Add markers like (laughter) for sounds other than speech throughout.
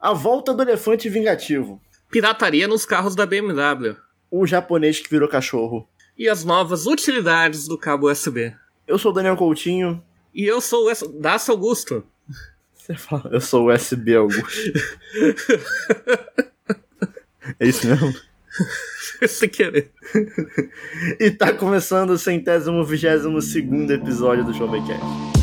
A volta do elefante vingativo. Pirataria nos carros da BMW. O japonês que virou cachorro. E as novas utilidades do cabo USB. Eu sou o Daniel Coutinho. E eu sou o S... Daço Augusto. (laughs) Você fala, eu sou o USB Augusto. (laughs) é isso mesmo? (laughs) Sem querer. e tá começando o centésimo vigésimo segundo episódio do Showmakers. Olá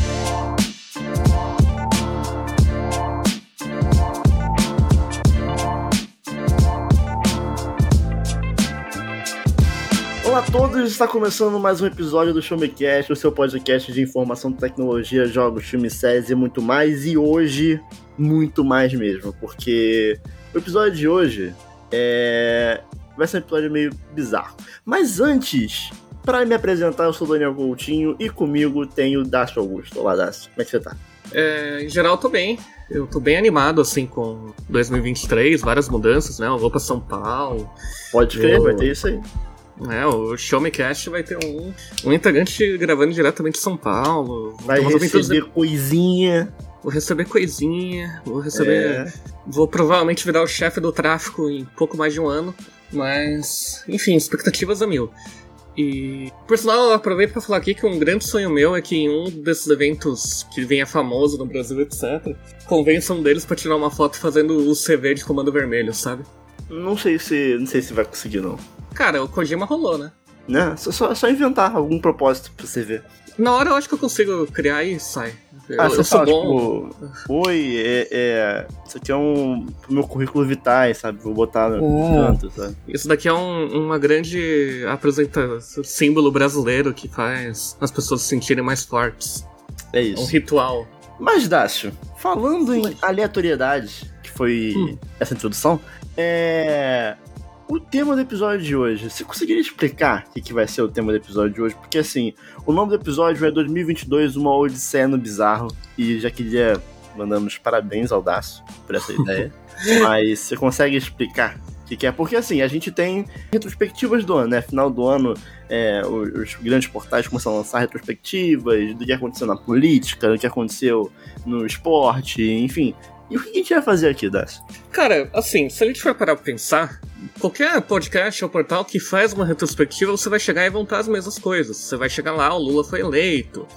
todos, está começando mais um episódio do Show Me Cast, o seu podcast de informação, tecnologia, jogos, filmes, séries e muito mais. E hoje, muito mais mesmo, porque o episódio de hoje é... vai ser um episódio meio bizarro. Mas antes, para me apresentar, eu sou o Daniel Coutinho e comigo tenho o Dácio Augusto. Olá, Dácio, como é que você tá? É, em geral, tô bem. Eu tô bem animado, assim, com 2023, várias mudanças, né? Eu vou pra São Paulo. Pode crer, eu... vai ter isso aí. É, o Show Me Cast vai ter um, um integrante gravando diretamente de São Paulo. Vai receber de... coisinha. Vou receber coisinha, vou receber. É. Vou provavelmente virar o chefe do tráfico em pouco mais de um ano. Mas, enfim, expectativas a mil. E, por sinal, eu aproveito para falar aqui que um grande sonho meu é que em um desses eventos que venha famoso no Brasil, etc., convençam deles para tirar uma foto fazendo o CV de comando vermelho, sabe? Não sei se. não sei se vai conseguir, não. Cara, o Kojima rolou, né? Né? Só, só, só inventar algum propósito pra você ver. Na hora eu acho que eu consigo criar e sai. Ah, eu, você eu fala, bom. tipo, oi, é, é, isso aqui é um meu currículo vitae, sabe? Vou botar no é. canto, sabe? Isso daqui é um, uma grande apresentação, símbolo brasileiro que faz as pessoas se sentirem mais fortes. É isso. Um ritual. Mas, Dácio, falando em aleatoriedade, foi hum. essa introdução, é o tema do episódio de hoje. Você conseguiria explicar o que, que vai ser o tema do episódio de hoje? Porque assim, o nome do episódio é 2022, uma odisseia no bizarro. E já queria mandar uns parabéns ao Daço por essa ideia. (laughs) Mas você consegue explicar o que, que, é? Porque assim, a gente tem retrospectivas do ano, né? Final do ano, é, os, os, grandes portais começam a lançar retrospectivas do que aconteceu na política, do que aconteceu no esporte, enfim. E o que a gente vai fazer aqui, Das? Cara, assim, se a gente for parar pra pensar, qualquer podcast ou portal que faz uma retrospectiva, você vai chegar e vão estar as mesmas coisas. Você vai chegar lá, o Lula foi eleito,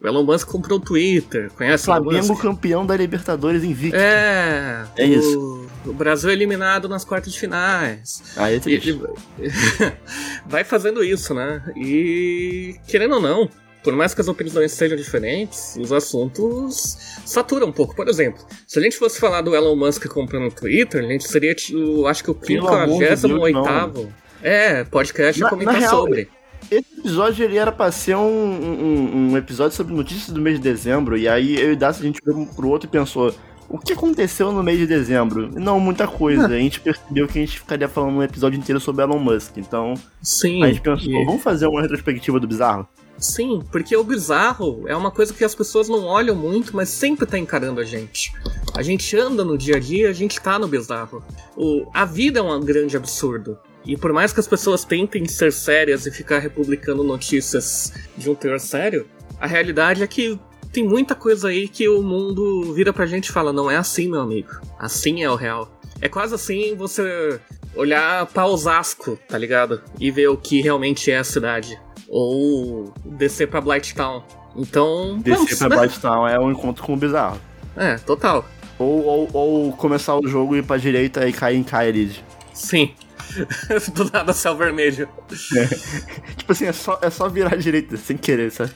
o Elon Musk comprou o Twitter, conhece o Flamengo campeão da Libertadores invicto. É, é o, isso. O Brasil eliminado nas quartas de finais. Ah, é triste. E, (laughs) vai fazendo isso, né? E querendo ou não, por mais que as opiniões sejam diferentes, os assuntos saturam um pouco. Por exemplo, se a gente fosse falar do Elon Musk comprando o Twitter, a gente seria, tipo, acho que o 58 é, podcast na, comentar real, sobre. Esse episódio ele era pra ser um, um, um, episódio sobre notícias do mês de dezembro, e aí eu e Dacia a gente foi pro outro e pensou. O que aconteceu no mês de dezembro? Não, muita coisa. A gente percebeu que a gente ficaria falando um episódio inteiro sobre Elon Musk. Então, Sim, a gente pensou, e... vamos fazer uma retrospectiva do bizarro? Sim, porque o bizarro é uma coisa que as pessoas não olham muito, mas sempre tá encarando a gente. A gente anda no dia a dia, a gente tá no bizarro. O, a vida é um grande absurdo. E por mais que as pessoas tentem ser sérias e ficar republicando notícias de um teor sério, a realidade é que tem muita coisa aí que o mundo vira pra gente e fala: não é assim, meu amigo. Assim é o real. É quase assim você olhar pra Osasco, tá ligado? E ver o que realmente é a cidade ou descer pra Blighttown. Então. Descer pra né? Blighttown é um encontro com o bizarro. É, total. Ou, ou, ou começar o jogo e ir pra direita e cair em Kyrie. Sim. (laughs) Do nada céu vermelho. É. (laughs) Tipo assim, é só, é só virar à direita, sem querer, sabe?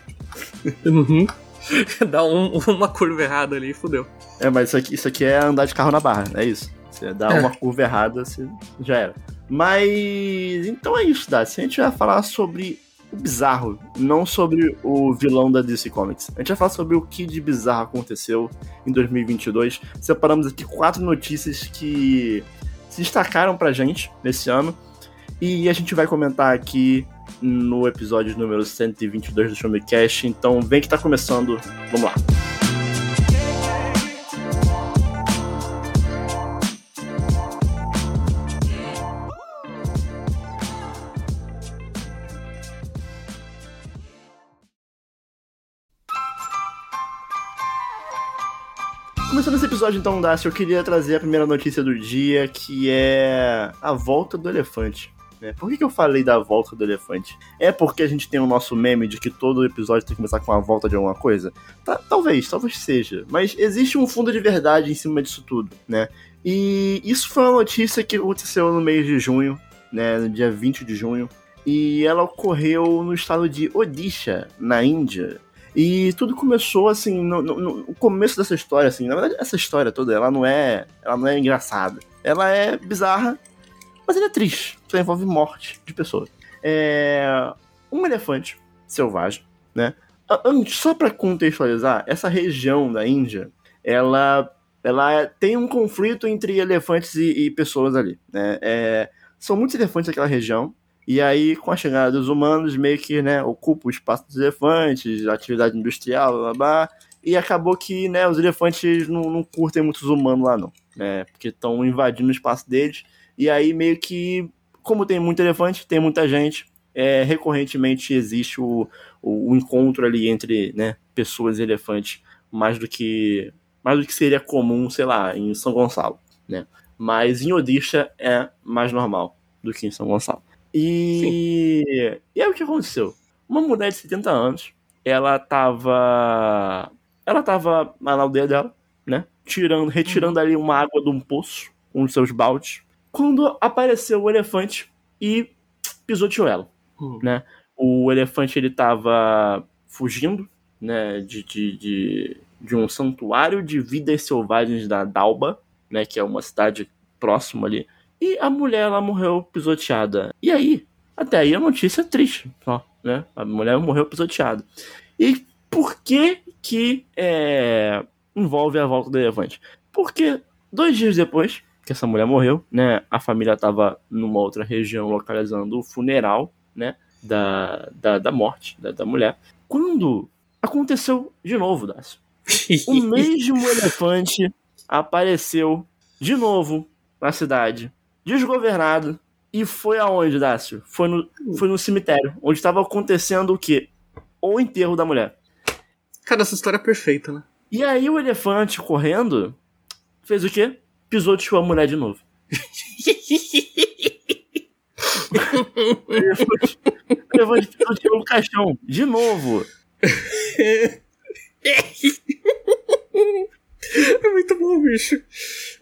Uhum. (laughs) Dá um, uma curva errada ali e fudeu. É, mas isso aqui, isso aqui é andar de carro na barra, é isso. Você dá é. uma curva errada, você já era. Mas então é isso, Dá. Se a gente vai falar sobre bizarro, não sobre o vilão da DC Comics. A gente vai falar sobre o que de bizarro aconteceu em 2022. Separamos aqui quatro notícias que se destacaram pra gente nesse ano. E a gente vai comentar aqui no episódio número 122 do Show Me Cash. Então vem que tá começando. Vamos lá. Episódio, então, Dácio, eu queria trazer a primeira notícia do dia, que é a volta do elefante. Né? Por que, que eu falei da volta do elefante? É porque a gente tem o nosso meme de que todo episódio tem que começar com a volta de alguma coisa? Tá, talvez, talvez seja. Mas existe um fundo de verdade em cima disso tudo, né? E isso foi uma notícia que aconteceu no mês de junho, né? No dia 20 de junho. E ela ocorreu no estado de Odisha, na Índia. E tudo começou assim, no, no, no, começo dessa história, assim, na verdade, essa história toda, ela não é. Ela não é engraçada. Ela é bizarra, mas ela é triste. Só envolve morte de pessoas. É. Um elefante selvagem, né? Só para contextualizar, essa região da Índia, ela, ela tem um conflito entre elefantes e, e pessoas ali, né? É, são muitos elefantes naquela região, e aí, com a chegada dos humanos, meio que, né, ocupa o espaço dos elefantes, atividade industrial, blá, blá, blá e acabou que, né, os elefantes não, não curtem muitos humanos lá, não, né, porque estão invadindo o espaço deles, e aí meio que, como tem muito elefante, tem muita gente, é, recorrentemente existe o, o, o, encontro ali entre, né, pessoas e elefantes, mais do que, mais do que seria comum, sei lá, em São Gonçalo, né, mas em Odisha é mais normal do que em São Gonçalo. E, e aí o que aconteceu? Uma mulher de 70 anos, ela tava. Ela tava na aldeia dela, né? Tirando, retirando uhum. ali uma água de um poço, um dos seus baldes. Quando apareceu o elefante e pisoteou ela, uhum. né? O elefante ele tava fugindo, né? De, de, de, de um santuário de vidas selvagens da Dalba, né? Que é uma cidade próxima ali e a mulher, ela morreu pisoteada. E aí? Até aí a notícia é triste, ó, né? A mulher morreu pisoteada. E por que que é, envolve a volta do elefante? Porque dois dias depois que essa mulher morreu, né? A família estava numa outra região localizando o funeral, né? Da, da, da morte da, da mulher. Quando aconteceu de novo, Dácio. o (laughs) mesmo elefante apareceu de novo na cidade desgovernado. E foi aonde, Dácio? Foi no, foi no cemitério, onde estava acontecendo o quê? O enterro da mulher. Cara, essa história é perfeita, né? E aí o elefante correndo fez o quê? Pisoteou a mulher de novo. (laughs) o elefante pisoteou o caixão de novo. (laughs) É muito bom, bicho.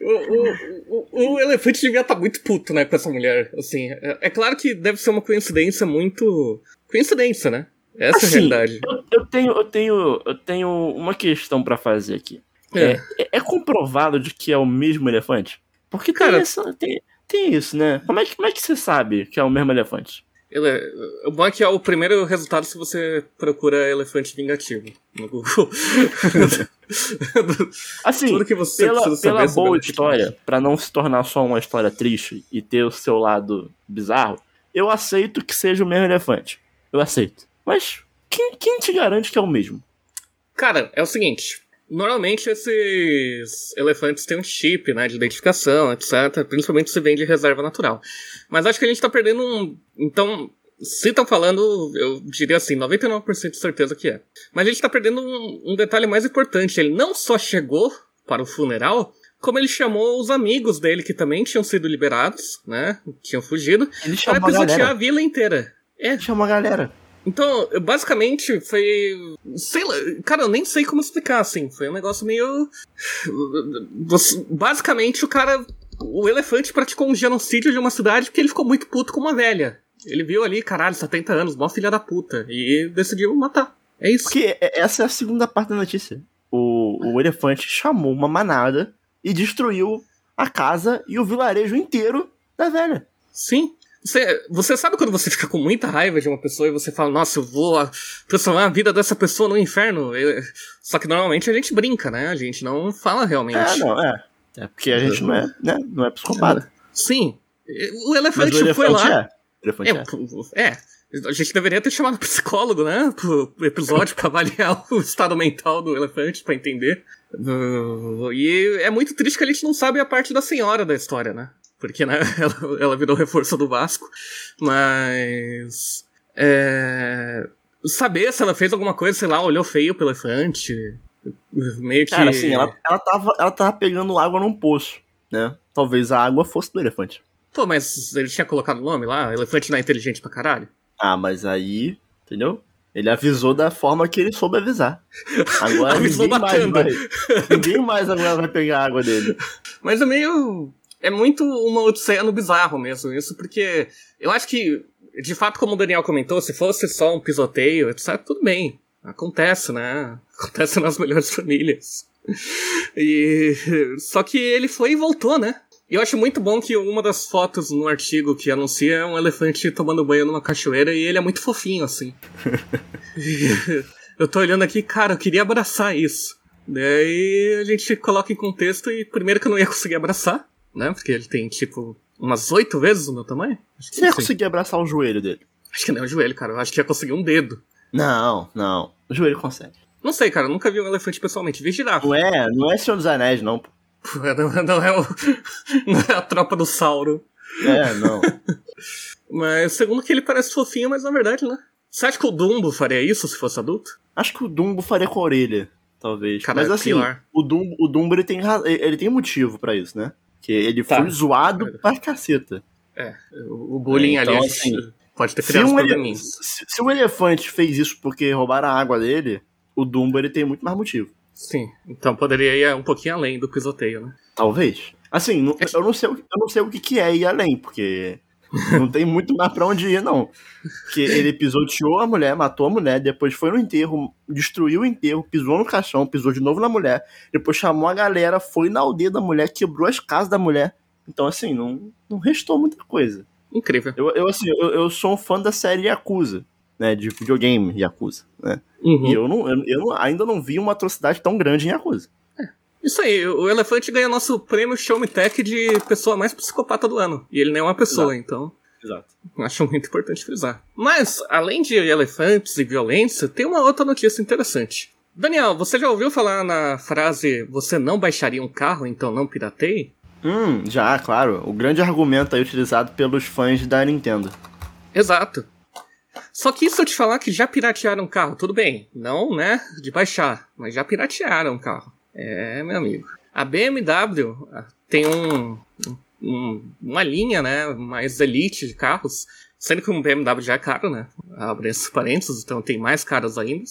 O, o, o, o elefante devia estar tá muito puto, né, com essa mulher. Assim, é, é, claro que deve ser uma coincidência muito. Coincidência, né? Essa assim, é a assim, realidade. Eu, eu, tenho, eu, tenho, eu tenho uma questão para fazer aqui. É. É, é. comprovado de que é o mesmo elefante? Porque Cara, tem, tem, tem isso, né? Como é, que, como é que você sabe que é o mesmo elefante? Ele é, o bom é que é o primeiro resultado se você procura elefante vingativo no Google. (laughs) assim, Tudo que você pela, pela boa história, para não se tornar só uma história triste e ter o seu lado bizarro, eu aceito que seja o mesmo elefante. Eu aceito. Mas quem, quem te garante que é o mesmo? Cara, é o seguinte. Normalmente esses elefantes têm um chip, né, de identificação, etc. Principalmente se vem de reserva natural. Mas acho que a gente tá perdendo um. Então, se estão falando, eu diria assim, 99% de certeza que é. Mas a gente tá perdendo um, um, detalhe mais importante. Ele não só chegou para o funeral, como ele chamou os amigos dele que também tinham sido liberados, né? Tinham fugido, ele para pisotear a, a vila inteira. É. Ele chamou a galera. Então, basicamente, foi. Sei lá. Cara, eu nem sei como explicar, assim. Foi um negócio meio. Basicamente, o cara. O elefante praticou um genocídio de uma cidade porque ele ficou muito puto com uma velha. Ele viu ali, caralho, 70 anos, mó filha da puta. E decidiu matar. É isso. Porque essa é a segunda parte da notícia. O, o elefante chamou uma manada e destruiu a casa e o vilarejo inteiro da velha. Sim. Você, você sabe quando você fica com muita raiva de uma pessoa e você fala, nossa, eu vou transformar a vida dessa pessoa no inferno? Eu, só que normalmente a gente brinca, né? A gente não fala realmente. É, não, é. É porque a gente não é, né? Não é psicopata. Sim. O elefante, o elefante foi lá. É. elefante é, é. A gente deveria ter chamado psicólogo, né? Pro episódio pra avaliar (laughs) o estado mental do elefante, pra entender. E é muito triste que a gente não sabe a parte da senhora da história, né? Porque né, (laughs) ela, ela virou reforço do Vasco, mas. É, saber se ela fez alguma coisa, sei lá, olhou feio pro elefante. Meio que. Cara, assim, ela, ela, tava, ela tava pegando água num poço, né? Talvez a água fosse do elefante. Pô, mas ele tinha colocado o nome lá? Elefante não é inteligente pra caralho? Ah, mas aí, entendeu? Ele avisou da forma que ele soube avisar. Agora (laughs) Avisou ninguém mais, vai, ninguém mais agora vai pegar a água dele. Mas é meio. É muito uma odisseia no bizarro mesmo, isso, porque eu acho que, de fato, como o Daniel comentou, se fosse só um pisoteio, etc., tudo bem. Acontece, né? (laughs) Acontece nas melhores famílias. E. Só que ele foi e voltou, né? E eu acho muito bom que uma das fotos no artigo que anuncia é um elefante tomando banho numa cachoeira e ele é muito fofinho, assim. (laughs) eu tô olhando aqui, cara, eu queria abraçar isso. Daí a gente coloca em contexto e primeiro que eu não ia conseguir abraçar, né? Porque ele tem, tipo, umas oito vezes o meu tamanho. Acho Você ia conseguir abraçar o joelho dele? Acho que nem o joelho, cara. Eu acho que ia conseguir um dedo. Não, não. O joelho consegue. Não sei, cara. Eu nunca vi um elefante pessoalmente. Vi girafa. Não é, não é Senhor dos Anéis, não. pô. (laughs) Não, não é o, (laughs) não é a tropa do Sauro. É, não. (laughs) Mas segundo que ele parece fofinho, mas na verdade, né? Você acha que o Dumbo faria isso se fosse adulto? Acho que o Dumbo faria com a orelha, talvez. Cara, Mas é assim, o Dumbo, o Dumbo ele tem, ele tem motivo pra isso, né? Que ele Tá. foi zoado pra caceta. É, o bullying É, então, ali assim, pode ter Se, criado um ele- se, se o elefante fez isso porque roubaram a água dele, o Dumbo ele tem muito mais motivo. Sim, então poderia ir um pouquinho além do pisoteio, né? Talvez. Assim, eu, não sei, o- eu não sei o que, que é ir além, porque não tem muito mais pra onde ir, não. Porque ele pisoteou a mulher, matou a mulher, depois foi no enterro, destruiu o enterro, pisou no caixão, pisou de novo na mulher, depois chamou a galera, foi na aldeia da mulher, quebrou as casas da mulher. Então, assim, não, não restou muita coisa. Incrível. Eu, eu assim, eu, eu sou um fã da série Yakuza, né? De videogame Yakuza, né? Uhum. E eu, não, eu, eu ainda não vi uma atrocidade tão grande em Yakuza. Isso aí, o elefante ganha nosso prêmio Show Me Tech de pessoa mais psicopata do ano. E ele nem é uma pessoa, então Exato. acho muito importante frisar. Mas, além de elefantes e violência, tem uma outra notícia interessante. Daniel, você já ouviu falar na frase você não baixaria um carro, então não pirateie? Hum, já, claro. O grande argumento aí utilizado pelos fãs da Nintendo. Exato. Só que isso eu te falar que já piratearam um carro, tudo bem. Não, né, de baixar, mas já piratearam um carro. É, meu amigo. A BMW ah, tem um, um- uma linha, né, mais elite de carros. Sendo que um BMW já é caro, né? Abre esses parênteses, então tem mais caros ainda.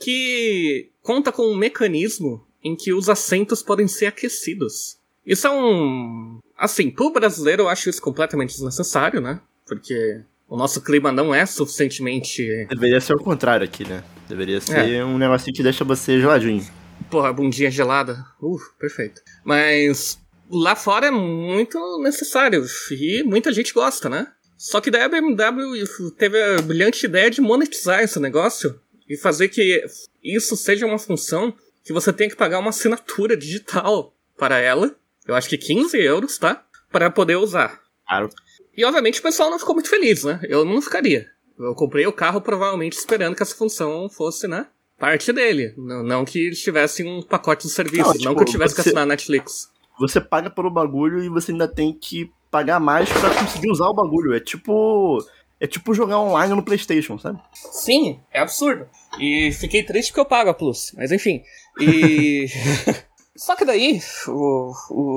Que conta com um mecanismo em que os assentos podem ser aquecidos. Isso é um. Assim, pro brasileiro eu acho isso completamente desnecessário, né? Porque o nosso clima não é suficientemente. Deveria ser o contrário aqui, né? Deveria ser um negocinho que deixa você geladinho. Porra, bundinha gelada. Uh, perfeito. Mas lá fora é muito necessário. E muita gente gosta, né? Só que daí a BMW teve a brilhante ideia de monetizar esse negócio e fazer que isso seja uma função que você tenha que pagar uma assinatura digital para ela. Eu acho que 15 euros, tá? Para poder usar. Claro. E obviamente o pessoal não ficou muito feliz, né? Eu não ficaria. Eu comprei o carro provavelmente esperando que essa função fosse, né? Parte dele. Não, não que eles tivessem um pacote de serviço. Não, Não, tipo, que eu tivesse que você- assinar a Netflix. Você paga pelo bagulho e você ainda tem que pagar mais pra conseguir usar o bagulho. É tipo. É tipo jogar online no PlayStation, sabe? Sim, é absurdo. E fiquei triste porque eu pago a Plus. Mas enfim. E. (laughs) Só que daí, o-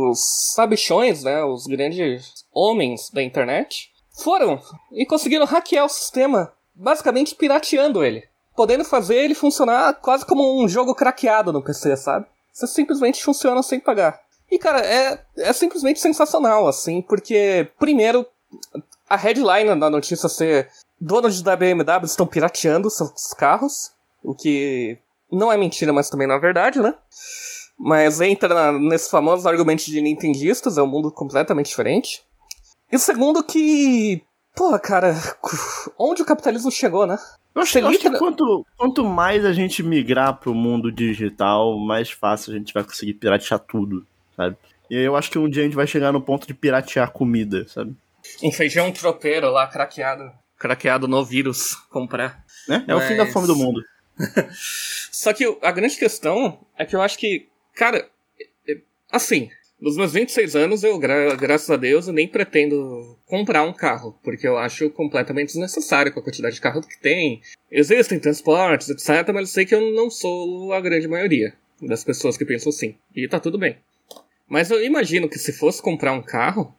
os sabichões, né? Os grandes homens da internet foram e conseguiram hackear o sistema, basicamente pirateando ele. Podendo fazer ele funcionar quase como um jogo craqueado no PC, sabe? Você simplesmente funciona sem pagar. E, cara, é, é simplesmente sensacional, assim, porque, primeiro, a headline da notícia ser donos da BMW estão pirateando seus carros, o que não é mentira, mas também não é verdade, né? Mas entra na- nesse famoso argumento de nintendistas, é um mundo completamente diferente. E segundo que, pô, cara, onde o capitalismo chegou, né? Eu acho, eu acho que quanto, quanto mais a gente migrar pro mundo digital, mais fácil a gente vai conseguir piratear tudo, sabe? E aí eu acho que um dia a gente vai chegar no ponto de piratear comida, sabe? Um feijão tropeiro lá, craqueado. Craqueado no vírus, comprar. Né? É o fim da Mas- fome do mundo. (laughs) Só que a grande questão é que eu acho que, cara, é- é- assim, Nos meus 26 anos, eu, gra graças a Deus, eu nem pretendo comprar um carro, porque eu acho completamente desnecessário com a quantidade de carro que tem. Existem transportes, etc., mas eu sei que eu não sou a grande maioria das pessoas que pensam assim. E tá tudo bem. Mas eu imagino que se fosse comprar um carro,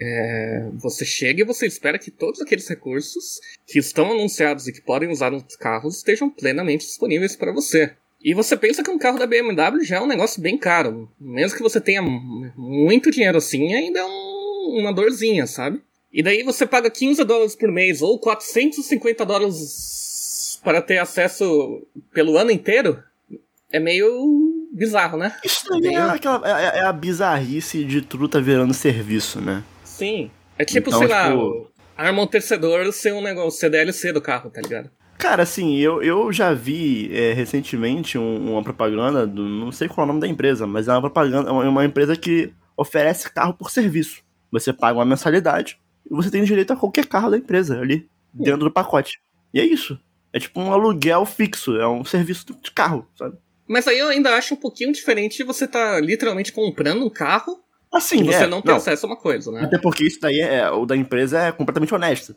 é, você chega e você espera que todos aqueles recursos que estão anunciados e que podem usar nos carros estejam plenamente disponíveis para você. E você pensa que um carro da BMW já é um negócio bem caro. Mesmo que você tenha muito dinheiro assim, ainda é um, uma dorzinha, sabe? E daí você paga 15 dólares por mês ou 450 dólares para ter acesso pelo ano inteiro. É meio bizarro, né? Isso aí meio... é, aquela, é, é, a bizarrice de tudo tá virando serviço, né? Sim. É tipo, então, sei tipo... lá, amortecedor ser um negócio, CDLC do carro, tá ligado? Cara, assim, eu, eu já vi é, recentemente um, uma propaganda, do, não sei qual é o nome da empresa, mas é uma propaganda, é uma empresa que oferece carro por serviço. Você paga uma mensalidade e você tem direito a qualquer carro da empresa ali, dentro do pacote. E é isso. É tipo um aluguel fixo, é um serviço de carro, sabe? Mas aí eu ainda acho um pouquinho diferente você tá literalmente comprando um carro Assim, você é, não tem não. acesso a uma coisa, né? Até porque isso daí é. O da empresa é completamente honesto.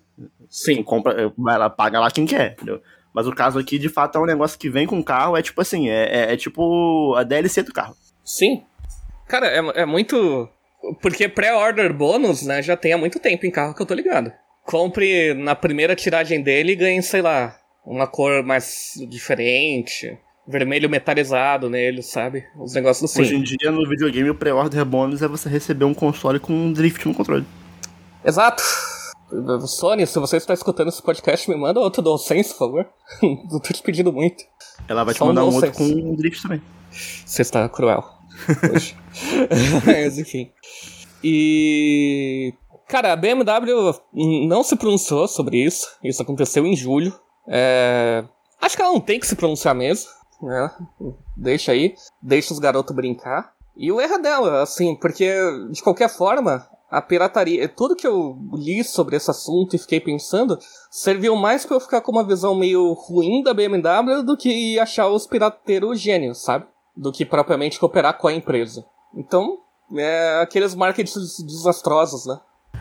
Sim. Quem compra, ela paga lá quem quer, entendeu? Mas o caso aqui, de fato, é um negócio que vem com o carro, é tipo assim, é, é, é tipo a DLC do carro. Sim. Cara, é, é muito. Porque pré-order bônus, né, já tem há muito tempo em carro que eu tô ligado. Compre na primeira tiragem dele e ganhe, sei lá, uma cor mais diferente vermelho metalizado nele, sabe? Os negócios assim. Hoje em dia, no videogame, o pré-order bônus é você receber um console com um drift no controle. Exato. Sony, se você está escutando esse podcast, me manda outro DualSense, por favor. (laughs) Não tô te pedindo muito. Ela vai Só te mandar um, um outro com um drift também. Você está cruel. (laughs) Hoje. (laughs) Mas enfim. E. Cara, a BMW não se pronunciou sobre isso. Isso aconteceu em julho. É... Acho que ela não tem que se pronunciar mesmo né? Deixa aí, deixa os garotos brincar. E o erro é dela, assim, porque de qualquer forma, a pirataria, tudo que eu li sobre esse assunto e fiquei pensando, serviu mais para eu ficar com uma visão meio ruim da BMW do que achar os pirateiros gênios, sabe? Do que propriamente cooperar com a empresa. Então, é aqueles marketings desastrosos, né?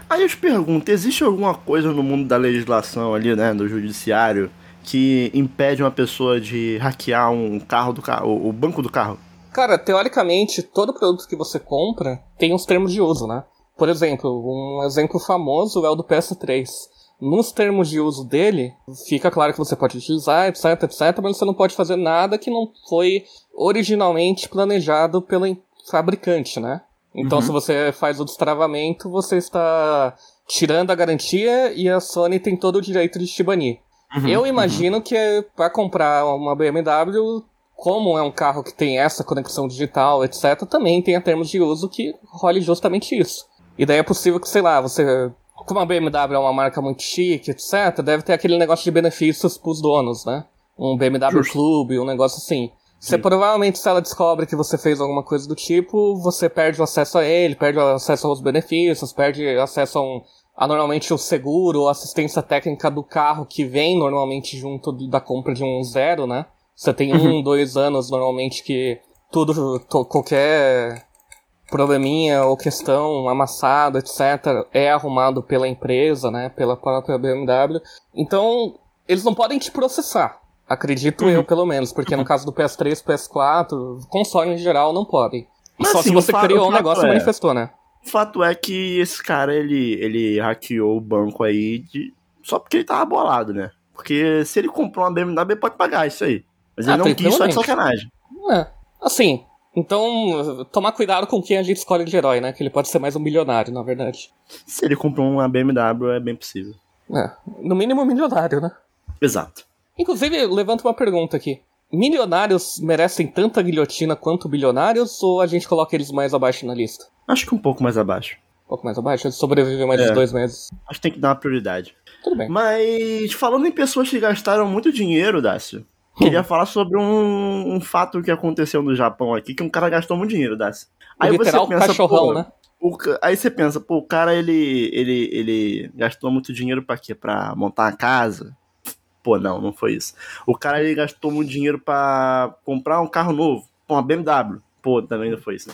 Aí eu te pergunto, existe alguma coisa no mundo da legislação ali, né, do judiciário, que impede uma pessoa de hackear um carro do carro, o banco do carro? Cara, teoricamente, todo produto que você compra tem uns termos de uso, né? Por exemplo, um exemplo famoso é o do PS3. Nos termos de uso dele, fica claro que você pode utilizar, etc, etc, mas você não pode fazer nada que não foi originalmente planejado pelo fabricante, né? Então, uhum. se você faz o destravamento, você está tirando a garantia e a Sony tem todo o direito de te banir. Uhum, eu imagino uhum. que para comprar uma BMW, como é um carro que tem essa conexão digital, etc., também tenha termos de uso que role justamente isso. E daí é possível que, sei lá, você. Como a BMW é uma marca muito chique, etc., deve ter aquele negócio de benefícios pros donos, né? Um BMW Justo. Clube, um negócio assim. Você provavelmente, se ela descobre que você fez alguma coisa do tipo, você perde o acesso a ele, perde o acesso aos benefícios, perde acesso a um, a normalmente o seguro ou assistência técnica do carro que vem normalmente junto da compra de um zero, né? Você tem um, uhum. dois anos normalmente que tudo, qualquer probleminha ou questão amassada, etc., é arrumado pela empresa, né? Pela própria BMW. Então, eles não podem te processar. Acredito uhum. eu, pelo menos, porque no caso do PS3, PS4, console em geral não podem. Mas, Só assim, se você criou um negócio e é... manifestou, né? O fato é que esse cara, ele, ele hackeou o banco aí de... só porque ele tava bolado, né? Porque se ele comprou uma BMW, ele pode pagar isso aí. Mas ele ah, não quis só de sacanagem. É, assim, então, tomar cuidado com quem a gente escolhe de herói, né? Que ele pode ser mais um milionário, na verdade. Se ele comprou uma BMW, é bem possível. É, no mínimo um milionário, né? Exato. Inclusive, levanta uma pergunta aqui. Milionários merecem tanta guilhotina quanto bilionários ou a gente coloca eles mais abaixo na lista? Acho que um pouco mais abaixo. Um pouco mais abaixo? Sobreviver mais é. dois meses. Acho que tem que dar uma prioridade. Tudo bem. Mas, falando em pessoas que gastaram muito dinheiro, Dácio, queria hum. falar sobre um, um, fato que aconteceu no Japão aqui, que um cara gastou muito dinheiro, Dácio. Aí você pensa, cachorrão, né? O, aí você pensa, pô, o cara, ele, ele, ele gastou muito dinheiro pra quê? Pra montar uma casa? Pô, não, não foi isso. O cara, ele gastou muito dinheiro pra comprar um carro novo. Uma BMW. Pô, também não foi isso.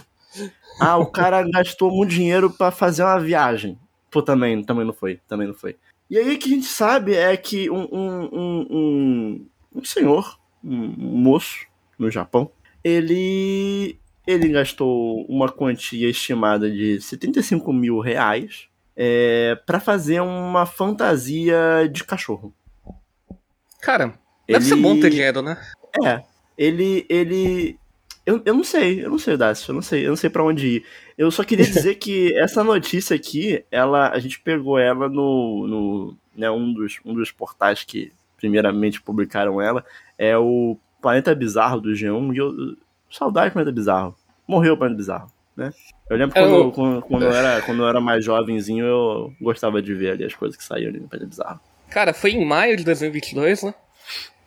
Ah, o cara (laughs) gastou muito dinheiro para fazer uma viagem. Pô, também, também não foi, também não foi. E aí o que a gente sabe é que um, um, um, um, um senhor, um moço no Japão, ele ele gastou uma quantia estimada de 75 mil reais é, para fazer uma fantasia de cachorro. Cara, deve ele... ser bom ter dinheiro, né? É, ele, ele, eu, eu não sei, eu não sei, Dácio, eu não sei, eu não sei para onde ir. Eu só queria (laughs) dizer que essa notícia aqui, ela, a gente pegou ela no, no né, um dos, um dos portais que primeiramente publicaram ela, é o Planeta Bizarro do G1, e eu, saudade do Planeta Bizarro morreu o Planeta Bizarro, né? Eu lembro quando eu, quando, quando, eu era, quando eu era mais jovenzinho, eu gostava de ver ali as coisas que saíam ali no Planeta Bizarro. Cara, foi em maio de 2022, né?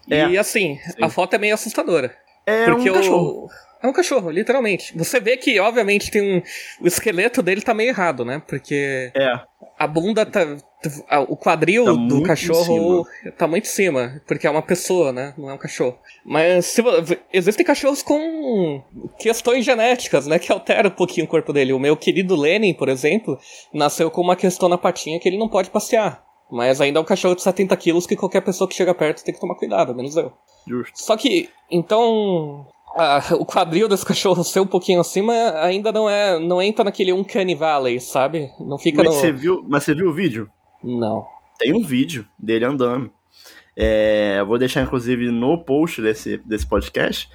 É, e assim, sim. a foto é meio assustadora. É porque um cachorro. É um cachorro, literalmente. Você vê que, obviamente, tem um. O esqueleto dele tá meio errado, né? Porque. É. A bunda tá. O quadril tá do cachorro tá muito em cima, porque é uma pessoa, né? Não é um cachorro. Mas se, existem cachorros com questões genéticas, né? Que alteram um pouquinho o corpo dele. O meu querido Lenin, por exemplo, nasceu com uma questão na patinha que ele não pode passear. Mas ainda é um cachorro de 70 quilos que qualquer pessoa que chega perto tem que tomar cuidado, menos eu. Justo. Só que, então, o quadril desse cachorro ser um pouquinho acima ainda não é não entra naquele Uncanny Valley, sabe? Não fica mas no... Você viu, mas você viu o vídeo? Não. Tem um vídeo dele andando. É, vou deixar, inclusive, no post desse, desse podcast.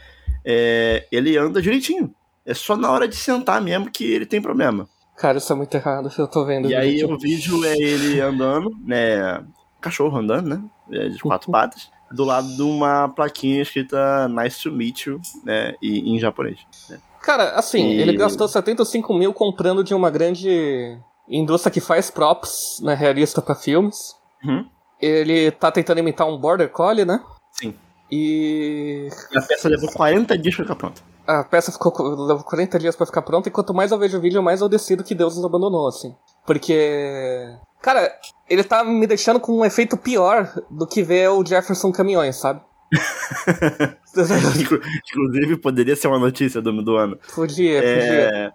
É, ele anda direitinho. É só na hora de sentar mesmo que ele tem problema. Cara, isso é muito errado, eu tô vendo. E aí vídeo. o vídeo é ele andando, né? Cachorro andando, né? É de quatro patas do lado de uma plaquinha escrita Nice to meet you, né? E, em japonês. Né? Cara, assim, e... ele gastou 75 mil comprando de uma grande indústria que faz props, né, realista para filmes. Uhum. Ele tá tentando imitar um Border Collie, né? Sim. E... e a peça levou 40 dias pra ficar pronta. A peça ficou, levou 40 dias para ficar pronta, e quanto mais eu vejo o vídeo, mais eu decido que Deus nos abandonou, assim. Porque Cara, ele tá me deixando com um efeito pior do que ver o Jefferson Caminhões, sabe? (laughs) Inclusive, poderia ser uma notícia do, do ano. Podia, é... podia.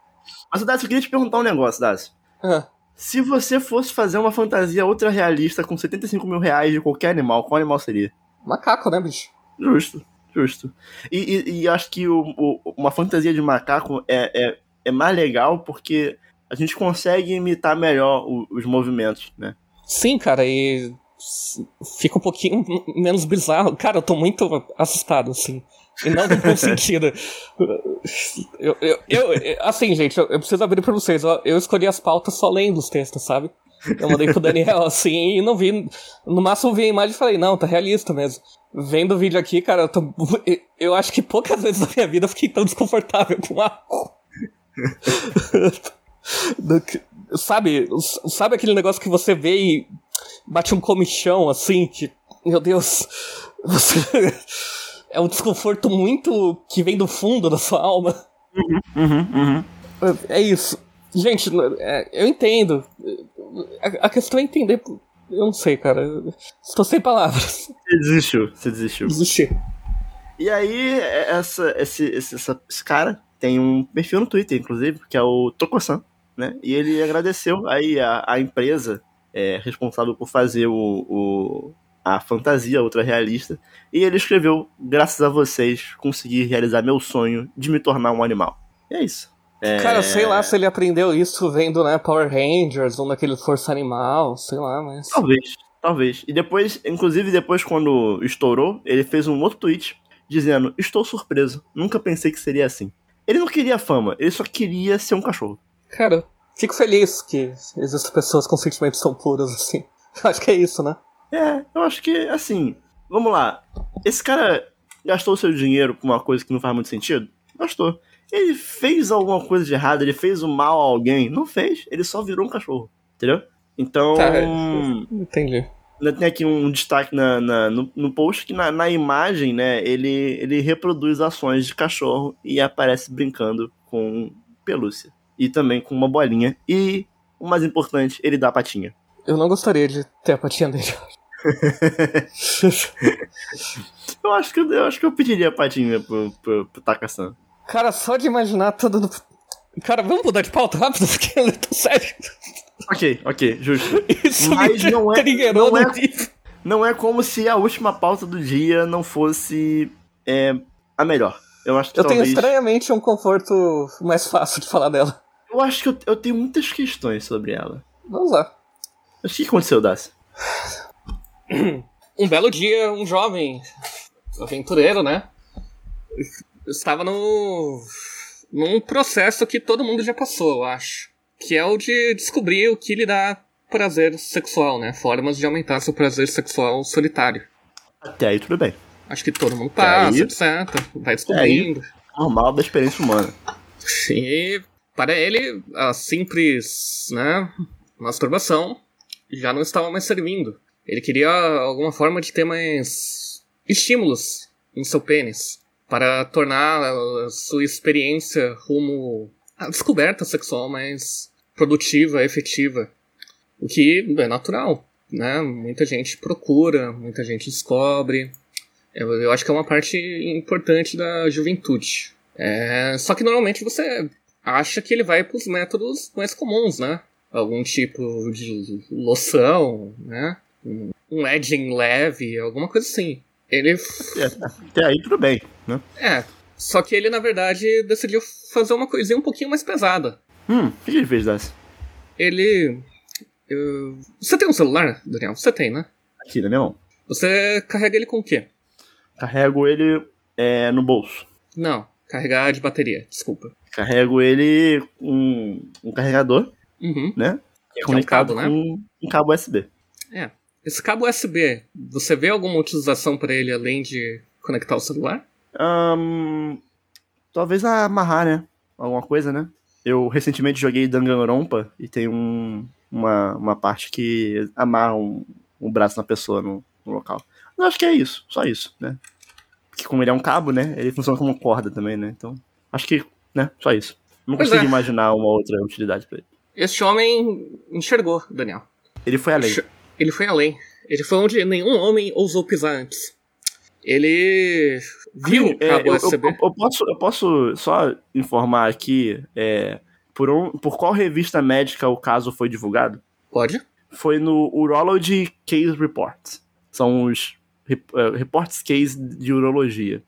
Mas, Dácio, eu queria te perguntar um negócio, Dácio. Se você fosse fazer uma fantasia ultra realista com 75 mil reais de qualquer animal, qual animal seria? Macaco, né, bicho? Justo, justo. E, e, e acho que o, o, uma fantasia de macaco é, é, é mais legal porque a gente consegue imitar melhor o, os movimentos, né? Sim, cara, e fica um pouquinho (laughs) menos bizarro. Cara, eu tô muito assustado, assim. E não no bom (laughs) sentido. Eu, eu, eu, assim, gente, eu, eu, preciso abrir pra vocês. Eu, eu escolhi as pautas só lendo os textos, sabe? Eu mandei pro Daniel, (laughs) assim, e não vi. No máximo vi a imagem e falei, não, tá realista mesmo. Vendo o vídeo aqui, cara, eu tô. (laughs) Eu acho que poucas vezes na minha vida eu fiquei tão desconfortável com algo. (laughs) sabe, sabe aquele negócio que você vê e bate um comichão assim, que, meu Deus, você é um desconforto muito que vem do fundo da sua alma. Uhum, uhum, uhum. É isso. Gente, é, eu entendo. A, questão é entender. Eu não sei, cara. Estou sem palavras. Você desistiu, você desistiu. Desisti. E aí, essa, esse, esse, esse cara tem um perfil no Twitter, inclusive, que é o Tokosan né? E ele agradeceu aí a, a empresa é, responsável por fazer o, o, a fantasia ultra realista. E ele escreveu: graças a vocês, consegui realizar meu sonho de me tornar um animal. E é isso. É... Cara, sei lá se ele aprendeu isso vendo, né, Power Rangers ou naquele Força Animal, sei lá, mas. Talvez, talvez. E depois, inclusive depois quando estourou, ele fez um outro tweet dizendo: Estou surpreso, nunca pensei que seria assim. Ele não queria fama, ele só queria ser um cachorro. Cara, fico feliz que existem pessoas com sentimentos tão puros assim. (laughs) Acho que é isso, né? É, eu acho que, assim, vamos lá. Esse cara gastou seu dinheiro com uma coisa que não faz muito sentido? Gastou. Ele fez alguma coisa de errado, ele fez o um mal a alguém? Não fez, ele só virou um cachorro, entendeu? Então. Tá, entendi. Tem aqui um destaque na, na no, no, post que na, na, imagem, né, ele, ele reproduz ações de cachorro e aparece brincando com pelúcia e também com uma bolinha. E, o mais importante, ele dá a patinha. Eu não gostaria de ter a patinha dele. (laughs) eu, acho que, eu acho que eu pediria a patinha pro, pro, pro Taka-san. Cara, só de imaginar todo. Cara, vamos mudar de pauta rápido, (laughs) porque eu tô sério. Ok, ok, justo. Isso Mas me não é- não é-. Não é como se a última pauta do dia não fosse é, a melhor. Eu acho que Eu tenho talvez... estranhamente um conforto mais fácil de falar dela. Eu acho que eu, eu tenho muitas questões sobre ela. Vamos lá. Mas o que aconteceu, Dacia? Um belo dia, um jovem aventureiro, né? Estava no. num processo que todo mundo já passou, eu acho. Que é o de descobrir o que lhe dá prazer sexual, né? Formas de aumentar seu prazer sexual solitário. Até aí tudo bem. Acho que todo mundo passa, aí? etc. Vai descobrindo. Normal da experiência humana. E para ele, a simples né, masturbação já não estava mais servindo. Ele queria alguma forma de ter mais estímulos em seu pênis para tornar a sua experiência rumo à descoberta sexual mais produtiva, efetiva. O que é natural, né? Muita gente procura, muita gente descobre. Eu, eu acho que é uma parte importante da juventude. É, só que normalmente você acha que ele vai para os métodos mais comuns, né? Algum tipo de loção, né? Um edging leve, alguma coisa assim. Ele. É, até aí tudo bem, né? É. Só que ele, na verdade, decidiu fazer uma coisinha um pouquinho mais pesada. Hum, o que ele fez, Dacia? Ele. eu- Você tem um celular, Daniel? Você tem, né? Aqui na minha mão. Você carrega ele com o quê? Carrego ele é, no bolso. Não, carregar de bateria, desculpa. Carrego ele com um carregador, Uhum. né? Que é um cabo, né? com um cabo USB. Esse cabo USB, você vê alguma utilização para ele além de conectar o celular? Ahn, talvez amarrar, né? Alguma coisa, né? Eu recentemente joguei Danganronpa e tem um, uma, uma parte que amarra um, um braço na pessoa no, no local. Eu acho que é isso, só isso, né? Porque como ele é um cabo, né? Ele funciona como corda também, né? Então, acho que, né? Só isso. Não Pois consigo é. imaginar uma outra utilidade pra ele. Este homem enxergou, Daniel. Ele foi além. Ele foi além. Ele foi onde nenhum homem ousou pisar antes. Ele viu o É, cabo eu, USB. eu- eu posso, eu posso só informar aqui é, por, um- por qual revista médica o caso foi divulgado? Pode? Foi no Urology Case Report. São os rep- eh, reportes case de urologia.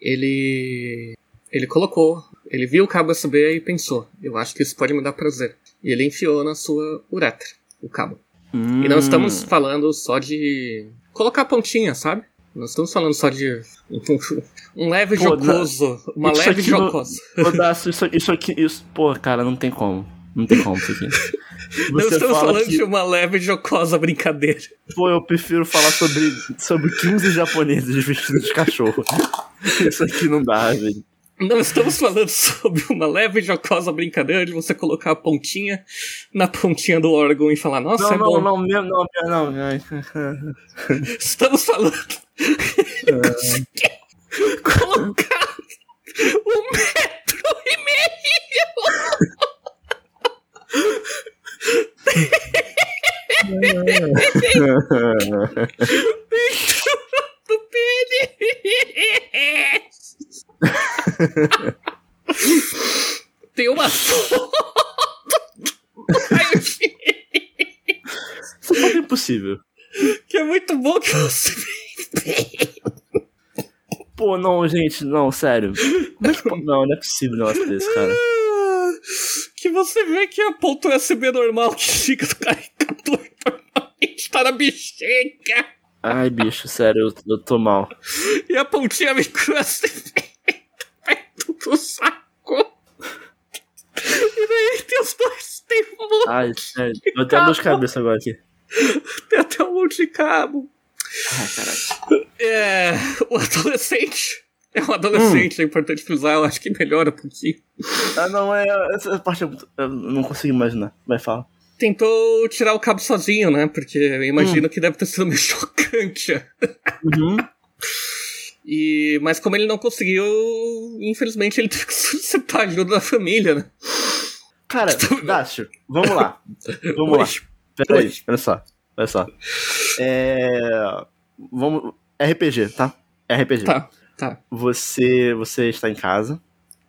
Ele. Ele colocou. Ele viu o cabo USB e pensou: eu acho que isso pode me dar prazer. E ele enfiou na sua uretra o cabo. E não Hum. estamos falando só de colocar a pontinha, sabe? Nós estamos falando só de um, leve Pô, jocoso, uma isso leve não- jocosa. Isso, isso aqui, isso, pô, cara, não tem como. Não tem como isso aqui. (laughs) Não estamos fala falando que, de uma leve jocosa brincadeira. pô, eu prefiro falar sobre, sobre 15 japoneses vestidos de cachorro. (laughs) Isso aqui não dá, velho. Não estamos falando (laughs) sobre uma leve jocosa brincadeira de você colocar a pontinha na pontinha do órgão e falar, nossa, Não, é não, bom. não, não, não, não, não. (laughs) Estamos falando. Quer (laughs) colocar um metro e meio do pênis. Tem uma foto. Isso é impossível. que é muito bom que você Pô, não, gente, não, sério. Como é que Não, não é possível um negócio desse, cara. Que você vê que a ponta USB normal que fica do carregador normalmente tá na bexiga. Ai, bicho, sério, eu, eu tô mal. E a pontinha micro USB do saco. E daí tem os dois, tem um monte, Ai, sério. Eu tenho dor de cabeça agora aqui. tem até um monte de cabo. Ai, caralho. É. O adolescente. É um adolescente, é importante frisar, eu acho que melhora um pouquinho. Ah, não, é. Essa parte. Eu não consigo imaginar. Vai falar. Tentou tirar o cabo sozinho, né? Porque eu imagino que deve ter sido meio (laughs) chocante. Uhum. E, mas como ele não conseguiu, infelizmente ele teve que (laughs) solicitar ajuda da família, né? Cara, (laughs) Dácio, vamos lá. Vamos lá. Oi. Peraí, olha só. Olha só. É. Vamos. RPG, tá? RPG. Tá, tá. Você, você está em casa,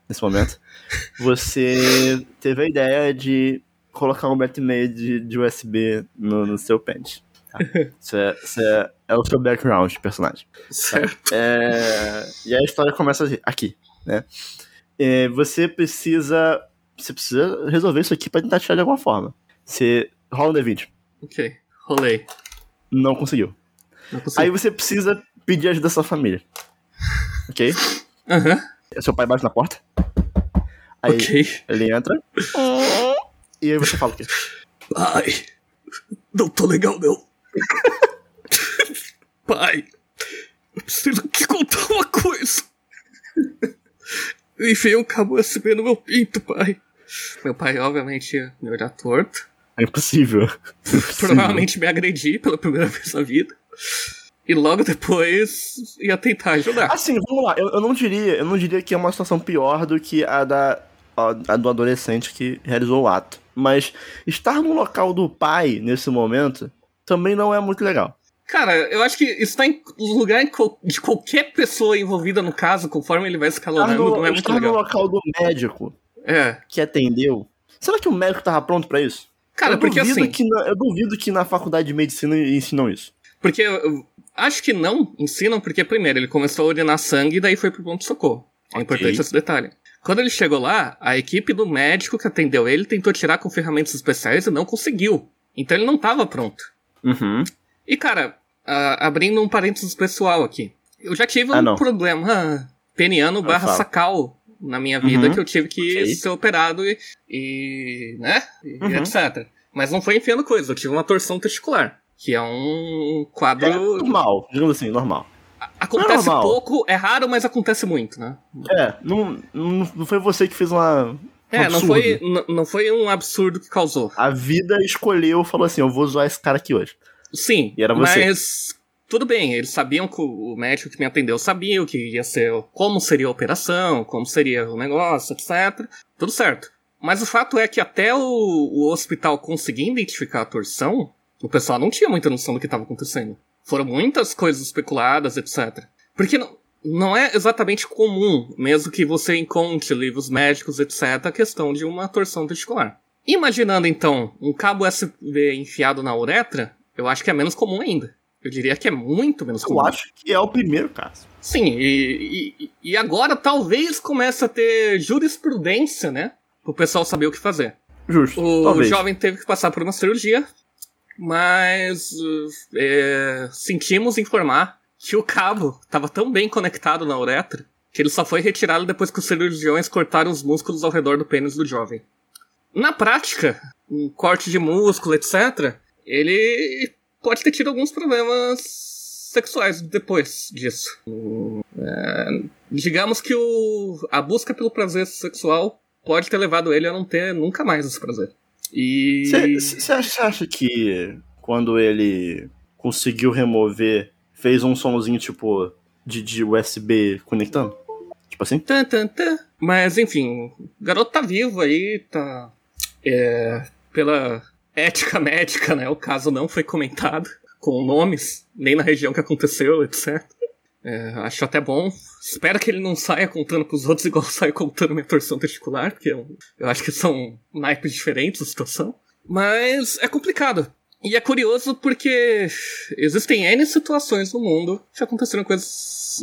nesse momento, (laughs) você teve a ideia de colocar um metro e meio de, de USB no, no seu pente. Tá? Isso, é, isso é, é, o seu background de personagem. Tá? Certo. É, e a história começa aqui, né? É, você precisa. Você precisa resolver isso aqui pra tentar tirar de alguma forma. Você rola um D20. Ok, rolei. Não conseguiu. Não. Aí você precisa pedir ajuda da sua família. Ok? Aham, Seu pai bate na porta. Aí ok. ele entra. E aí você fala o quê? Pai, não tô legal não. (laughs) Pai, eu preciso te contar uma coisa. Eu enfiei um cabo USB no meu pinto, pai. Meu pai, obviamente, ia me olhar torto. É impossível. É (laughs) impossível. Provavelmente me agredi pela primeira vez na vida. E logo depois ia tentar ajudar. Assim, vamos lá. Eu, eu não diria, eu não diria que é uma situação pior do que a da a, a do adolescente que realizou o ato. Mas estar no local do pai nesse momento também não é muito legal. Cara, eu acho que isso tá em lugar de qualquer pessoa envolvida no caso, conforme ele vai escalonando, no, não é muito no legal. local do médico É. que atendeu. Será que o médico tava pronto pra isso? Cara, eu porque assim. que na- eu duvido que na faculdade de medicina ensinam isso. Porque eu acho que não ensinam, porque primeiro ele começou a urinar sangue e daí foi pro ponto-socorro. É importante esse detalhe. Quando ele chegou lá, a equipe do médico que atendeu ele tentou tirar com ferramentas especiais e não conseguiu. Então ele não tava pronto. Uhum. E cara, ah, abrindo um parênteses pessoal aqui. Eu já tive um Ah, não. problema ah, peniano barra sacal na minha vida Uhum. que eu tive que Ok. ser operado e, e né, e Uhum. etc. Mas não foi enfiando coisa, eu tive uma torção testicular, que é um quadro É normal, digamos assim, normal. Acontece normal. pouco, é raro, mas acontece muito, né? É, não, não foi você que fez uma. Um É, não foi, n- não foi um absurdo que causou. A vida escolheu, falou assim: eu vou zoar esse cara aqui hoje. Sim, E era você. mas tudo bem, eles sabiam que o o médico que me atendeu sabia o que ia ser, como seria a operação, como seria o negócio, etc. Tudo certo. Mas o fato é que até o, o hospital conseguir identificar a torção, o pessoal não tinha muita noção do que estava acontecendo. Foram muitas coisas especuladas, etc. Porque não, não é exatamente comum, mesmo que você encontre livros médicos, etc., a questão de uma torção testicular. Imaginando então um cabo USB enfiado na uretra, eu acho que é menos comum ainda. Eu diria que é muito menos Eu comum. acho que é o primeiro caso. Sim, e, e, e agora talvez comece a ter jurisprudência, né? Pro pessoal saber o que fazer. Justo. O talvez. jovem teve que passar por uma cirurgia, mas é, sentimos informar que o cabo estava tão bem conectado na uretra que ele só foi retirado depois que os cirurgiões cortaram os músculos ao redor do pênis do jovem. Na prática, um corte de músculo, etc., ele pode ter tido alguns problemas sexuais depois disso. É, digamos que o, a busca pelo prazer sexual pode ter levado ele a não ter nunca mais esse prazer. Você acha, cê acha que quando ele conseguiu remover, fez um somzinho tipo de, de USB conectando? Tipo assim? Tan, tan, tan. Mas enfim, o garoto tá vivo aí, tá. É, pela ética médica, né? O caso não foi comentado com nomes, nem na região que aconteceu, etc. É, acho até bom. Espero que ele não saia contando pros outros igual (laughs) saia contando minha torção testicular, porque eu, eu acho que são naipes diferentes a situação. Mas é complicado. E é curioso porque existem N situações no mundo que aconteceram coisas.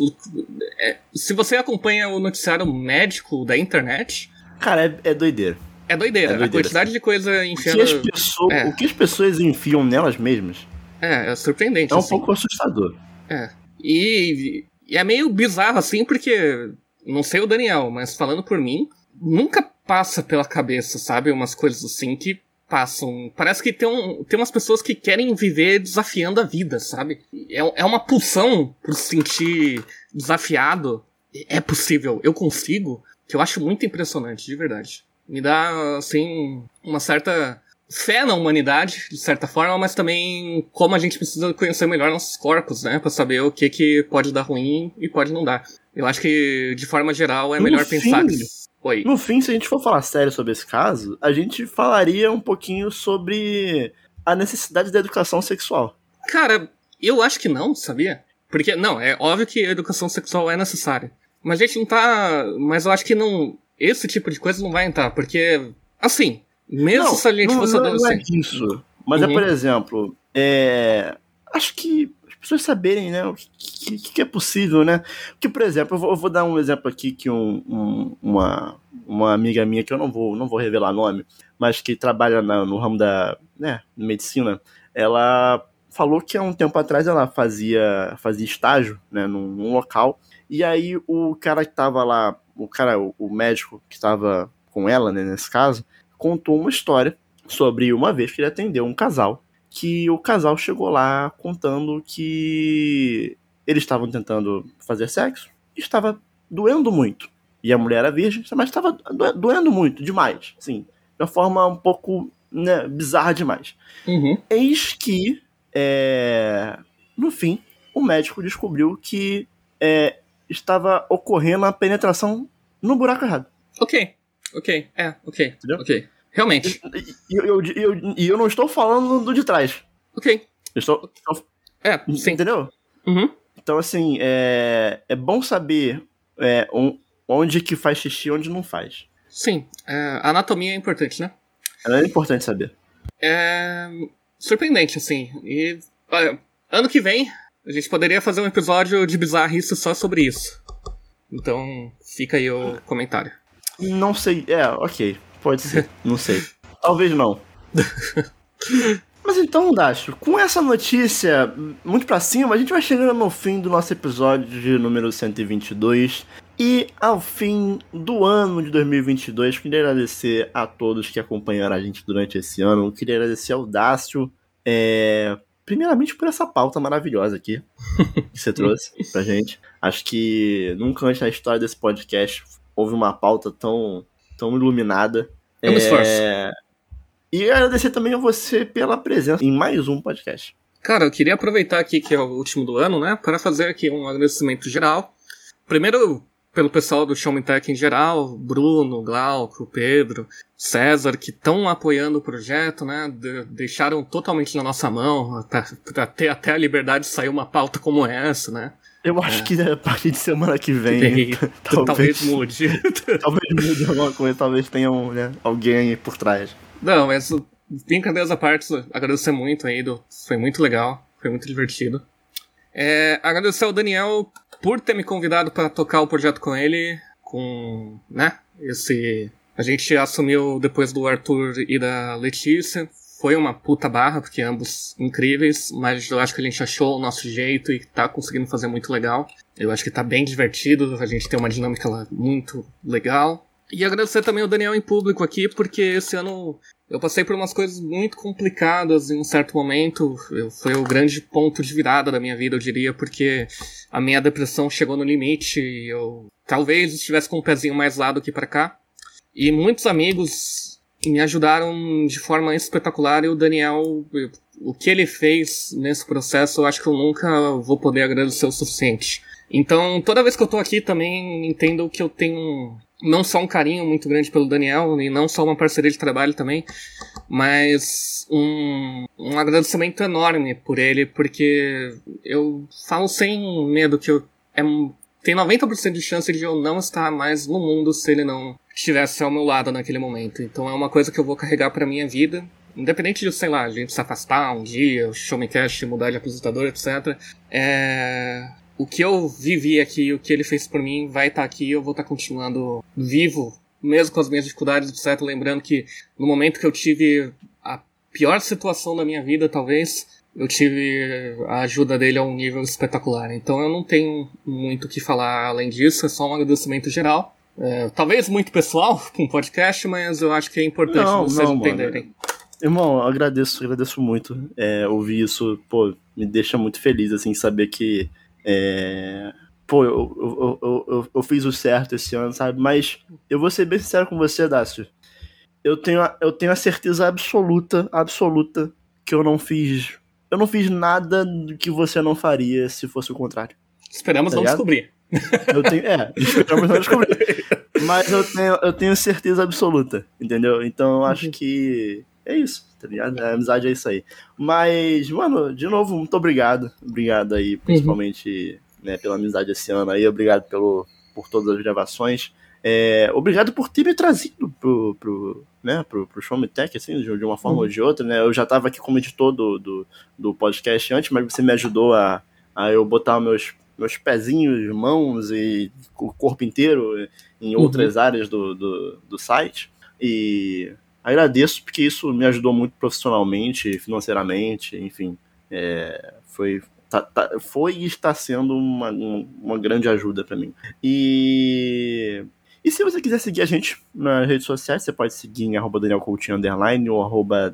É, se você acompanha o noticiário médico da internet, Cara, é, é doideira. é doideira. É doideira, a quantidade de coisa O que, as pessoas, É. o que as pessoas enfiam nelas mesmas É, é surpreendente. é um assim. pouco assustador. É. E, e é meio bizarro assim, porque. Não sei o Daniel, mas falando por mim, nunca passa pela cabeça, sabe? Umas coisas assim que passam. Parece que tem, um, tem umas pessoas que querem viver desafiando a vida, sabe? É, é uma pulsão por se sentir desafiado. É possível, eu consigo, que eu acho muito impressionante, de verdade. Me dá, assim, uma certa fé na humanidade, de certa forma, mas também como a gente precisa conhecer melhor nossos corpos, né? Pra saber o que, que pode dar ruim e pode não dar. Eu acho que, de forma geral, é No melhor fim- pensar que. Oi. No fim, se a gente for falar sério sobre esse caso, a gente falaria um pouquinho sobre a necessidade da educação sexual. Cara, eu acho que não, sabia? Porque, não, é óbvio que a educação sexual é necessária. Mas a gente não tá. Mas eu acho que não. esse tipo de coisa não vai entrar, porque, assim, mesmo não, se a gente não, fosse não, não é adolescente. isso. Mas é, Uhum. por exemplo, é, acho que pessoas saberem, né, o que, que- é possível, né? Porque, por exemplo, eu vou, eu vou dar um exemplo aqui que um- um- uma, uma amiga minha, que eu não vou, não vou revelar nome, mas que trabalha na- no ramo da né, medicina, ela falou que há um tempo atrás ela fazia, fazia estágio né, num, num local, e aí o cara que tava lá, o cara, o, o médico que estava com ela, né, nesse caso, contou uma história sobre uma vez que ele atendeu um casal, que o casal chegou lá contando que eles estavam tentando fazer sexo e estava doendo muito. E a mulher era virgem, mas estava do- doendo muito, demais, assim, de uma forma um pouco né, bizarra demais. Uhum. Eis que, é, no fim, o médico descobriu que é, estava ocorrendo a penetração no buraco errado. Ok, ok, é, ok, Entendeu? ok. Realmente, E eu, eu, eu, eu não estou falando do de trás. ok. Eu estou. É, sim. Entendeu? Uhum. Então, assim, é, é bom saber é, on- onde que faz xixi e onde não faz. Sim, é, a anatomia é importante, né? É importante saber. É surpreendente, assim. E olha, ano que vem a gente poderia fazer um episódio de bizarrice só sobre isso. Então fica aí o comentário. Não sei. É, ok. Pode ser. (laughs) Não sei. Talvez não. (laughs) Mas então, Dacho, com essa notícia muito pra cima, a gente vai chegando no fim do nosso episódio de número 122. E ao fim do ano de 2022, queria agradecer a todos que acompanharam a gente durante esse ano. Queria agradecer ao Dácio, é, primeiramente por essa pauta maravilhosa aqui (laughs) que você trouxe pra gente. Acho que nunca antes na história desse podcast houve uma pauta tão, tão iluminada. Eu me esforço. É, E agradecer também a você pela presença em mais um podcast. Cara, eu queria aproveitar aqui que é o último do ano, né, para fazer aqui um agradecimento geral. Primeiro, pelo pessoal do Showman Tech em geral, Bruno, Glauco, Pedro, César, que estão apoiando o projeto, né, de- deixaram totalmente na nossa mão, para ter até a liberdade de sair uma pauta como essa, né. Eu acho que a partir de semana que vem, (laughs) talvez, talvez mude. (laughs) talvez mude alguma coisa, talvez tenha um, né, alguém aí por trás. Não, mas brincadeiras à parte, agradecer muito aí, do, foi muito legal, foi muito divertido. É, agradecer ao Daniel por ter me convidado para tocar o projeto com ele, com, né, esse... A gente assumiu depois do Arthur e da Letícia, foi uma puta barra, porque ambos incríveis, mas eu acho que a gente achou o nosso jeito e tá conseguindo fazer muito legal. Eu acho que tá bem divertido, a gente tem uma dinâmica lá muito legal. E agradecer também ao Daniel em público aqui, porque esse ano eu passei por umas coisas muito complicadas em um certo momento. Eu, foi o grande ponto de virada da minha vida, eu diria, porque a minha depressão chegou no limite e eu talvez estivesse com um pezinho mais lá do que pra cá. E muitos amigos me ajudaram de forma espetacular e o Daniel, o que ele fez nesse processo, eu acho que eu nunca vou poder agradecer o suficiente. Então, toda vez que eu tô aqui também entendo que eu tenho não só um carinho muito grande pelo Daniel, e não só uma parceria de trabalho também, mas um, um agradecimento enorme por ele, porque eu falo sem medo que eu, é, tem 90% de chance de eu não estar mais no mundo se ele não estivesse ao meu lado naquele momento. Então é uma coisa que eu vou carregar pra minha vida. Independente de, sei lá, a gente se afastar um dia, o Showmecast mudar de apresentador, etc. É... O que eu vivi aqui, o que ele fez por mim, vai estar aqui eu vou estar continuando vivo, mesmo com as minhas dificuldades, etc. Lembrando que no momento que eu tive a pior situação da minha vida, talvez, eu tive a ajuda dele a um nível espetacular. Então eu não tenho muito o que falar além disso, é só um agradecimento geral. É, talvez muito pessoal (laughs) com o podcast, mas eu acho que é importante Não, vocês não, mano. entenderem. Irmão, eu agradeço, agradeço muito. É, ouvir isso, pô, me deixa muito feliz, assim, saber que. É, pô, eu, eu, eu, eu, eu fiz o certo esse ano, sabe? Mas eu vou ser bem sincero com você, Dácio. Eu tenho, a, eu tenho a certeza absoluta, absoluta, que eu não fiz. Eu não fiz nada do que você não faria se fosse o contrário. Esperamos Tá não descobrir. Eu tenho. É, esperamos não descobrir. Mas eu tenho, eu tenho certeza absoluta, entendeu? Então eu acho que é isso, tá ligado? A amizade é isso aí. Mas, mano, de novo, muito obrigado. Obrigado aí, principalmente né, pela amizade esse ano aí. Obrigado pelo, por todas as gravações. É, obrigado por ter me trazido pro, pro, né, pro, pro Show Me Tech, assim, de, de uma forma uhum. ou de outra, né? Eu já estava aqui como editor do, do, do, podcast antes, mas você me ajudou a, a eu botar meus, meus pezinhos, mãos e o corpo inteiro em outras uhum. áreas do, do, do site. E agradeço porque isso me ajudou muito profissionalmente, financeiramente, enfim. É, foi, tá, tá, foi e está sendo uma, uma grande ajuda para mim. E e se você quiser seguir a gente nas redes sociais, você pode seguir em arroba Daniel Coutinho Underline ou arroba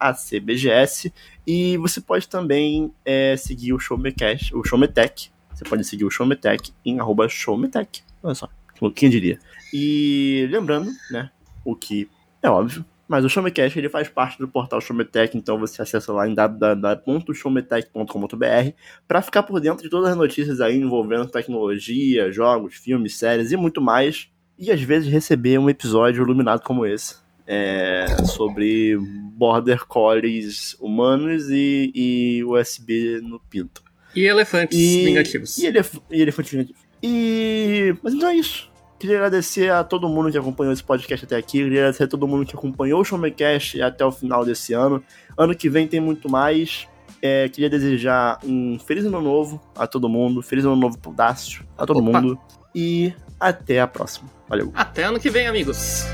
ACBGS. E você pode também é, seguir o Showmecast, o Showmetech. Você pode seguir o Showmetech em arroba Showmetech. Olha só, quem diria. E lembrando, né, o que é óbvio, mas o Showmecast ele faz parte do portal Showmetech, então você acessa lá em www.showmetech.com.br para ficar por dentro de todas as notícias aí envolvendo tecnologia, jogos, filmes, séries e muito mais. E às vezes receber um episódio iluminado como esse. É, sobre border collies humanos e, e USB no pinto. E elefantes e, vingativos. E, elef e elefantes vingativos. E. Mas então é isso. Queria agradecer a todo mundo que acompanhou esse podcast até aqui. Queria agradecer a todo mundo que acompanhou o Showmecast até o final desse ano. Ano que vem tem muito mais. É, queria desejar um feliz ano novo a todo mundo. Feliz ano novo pro Dácio, a todo Opa. mundo. E até a próxima. Valeu. Até ano que vem, amigos.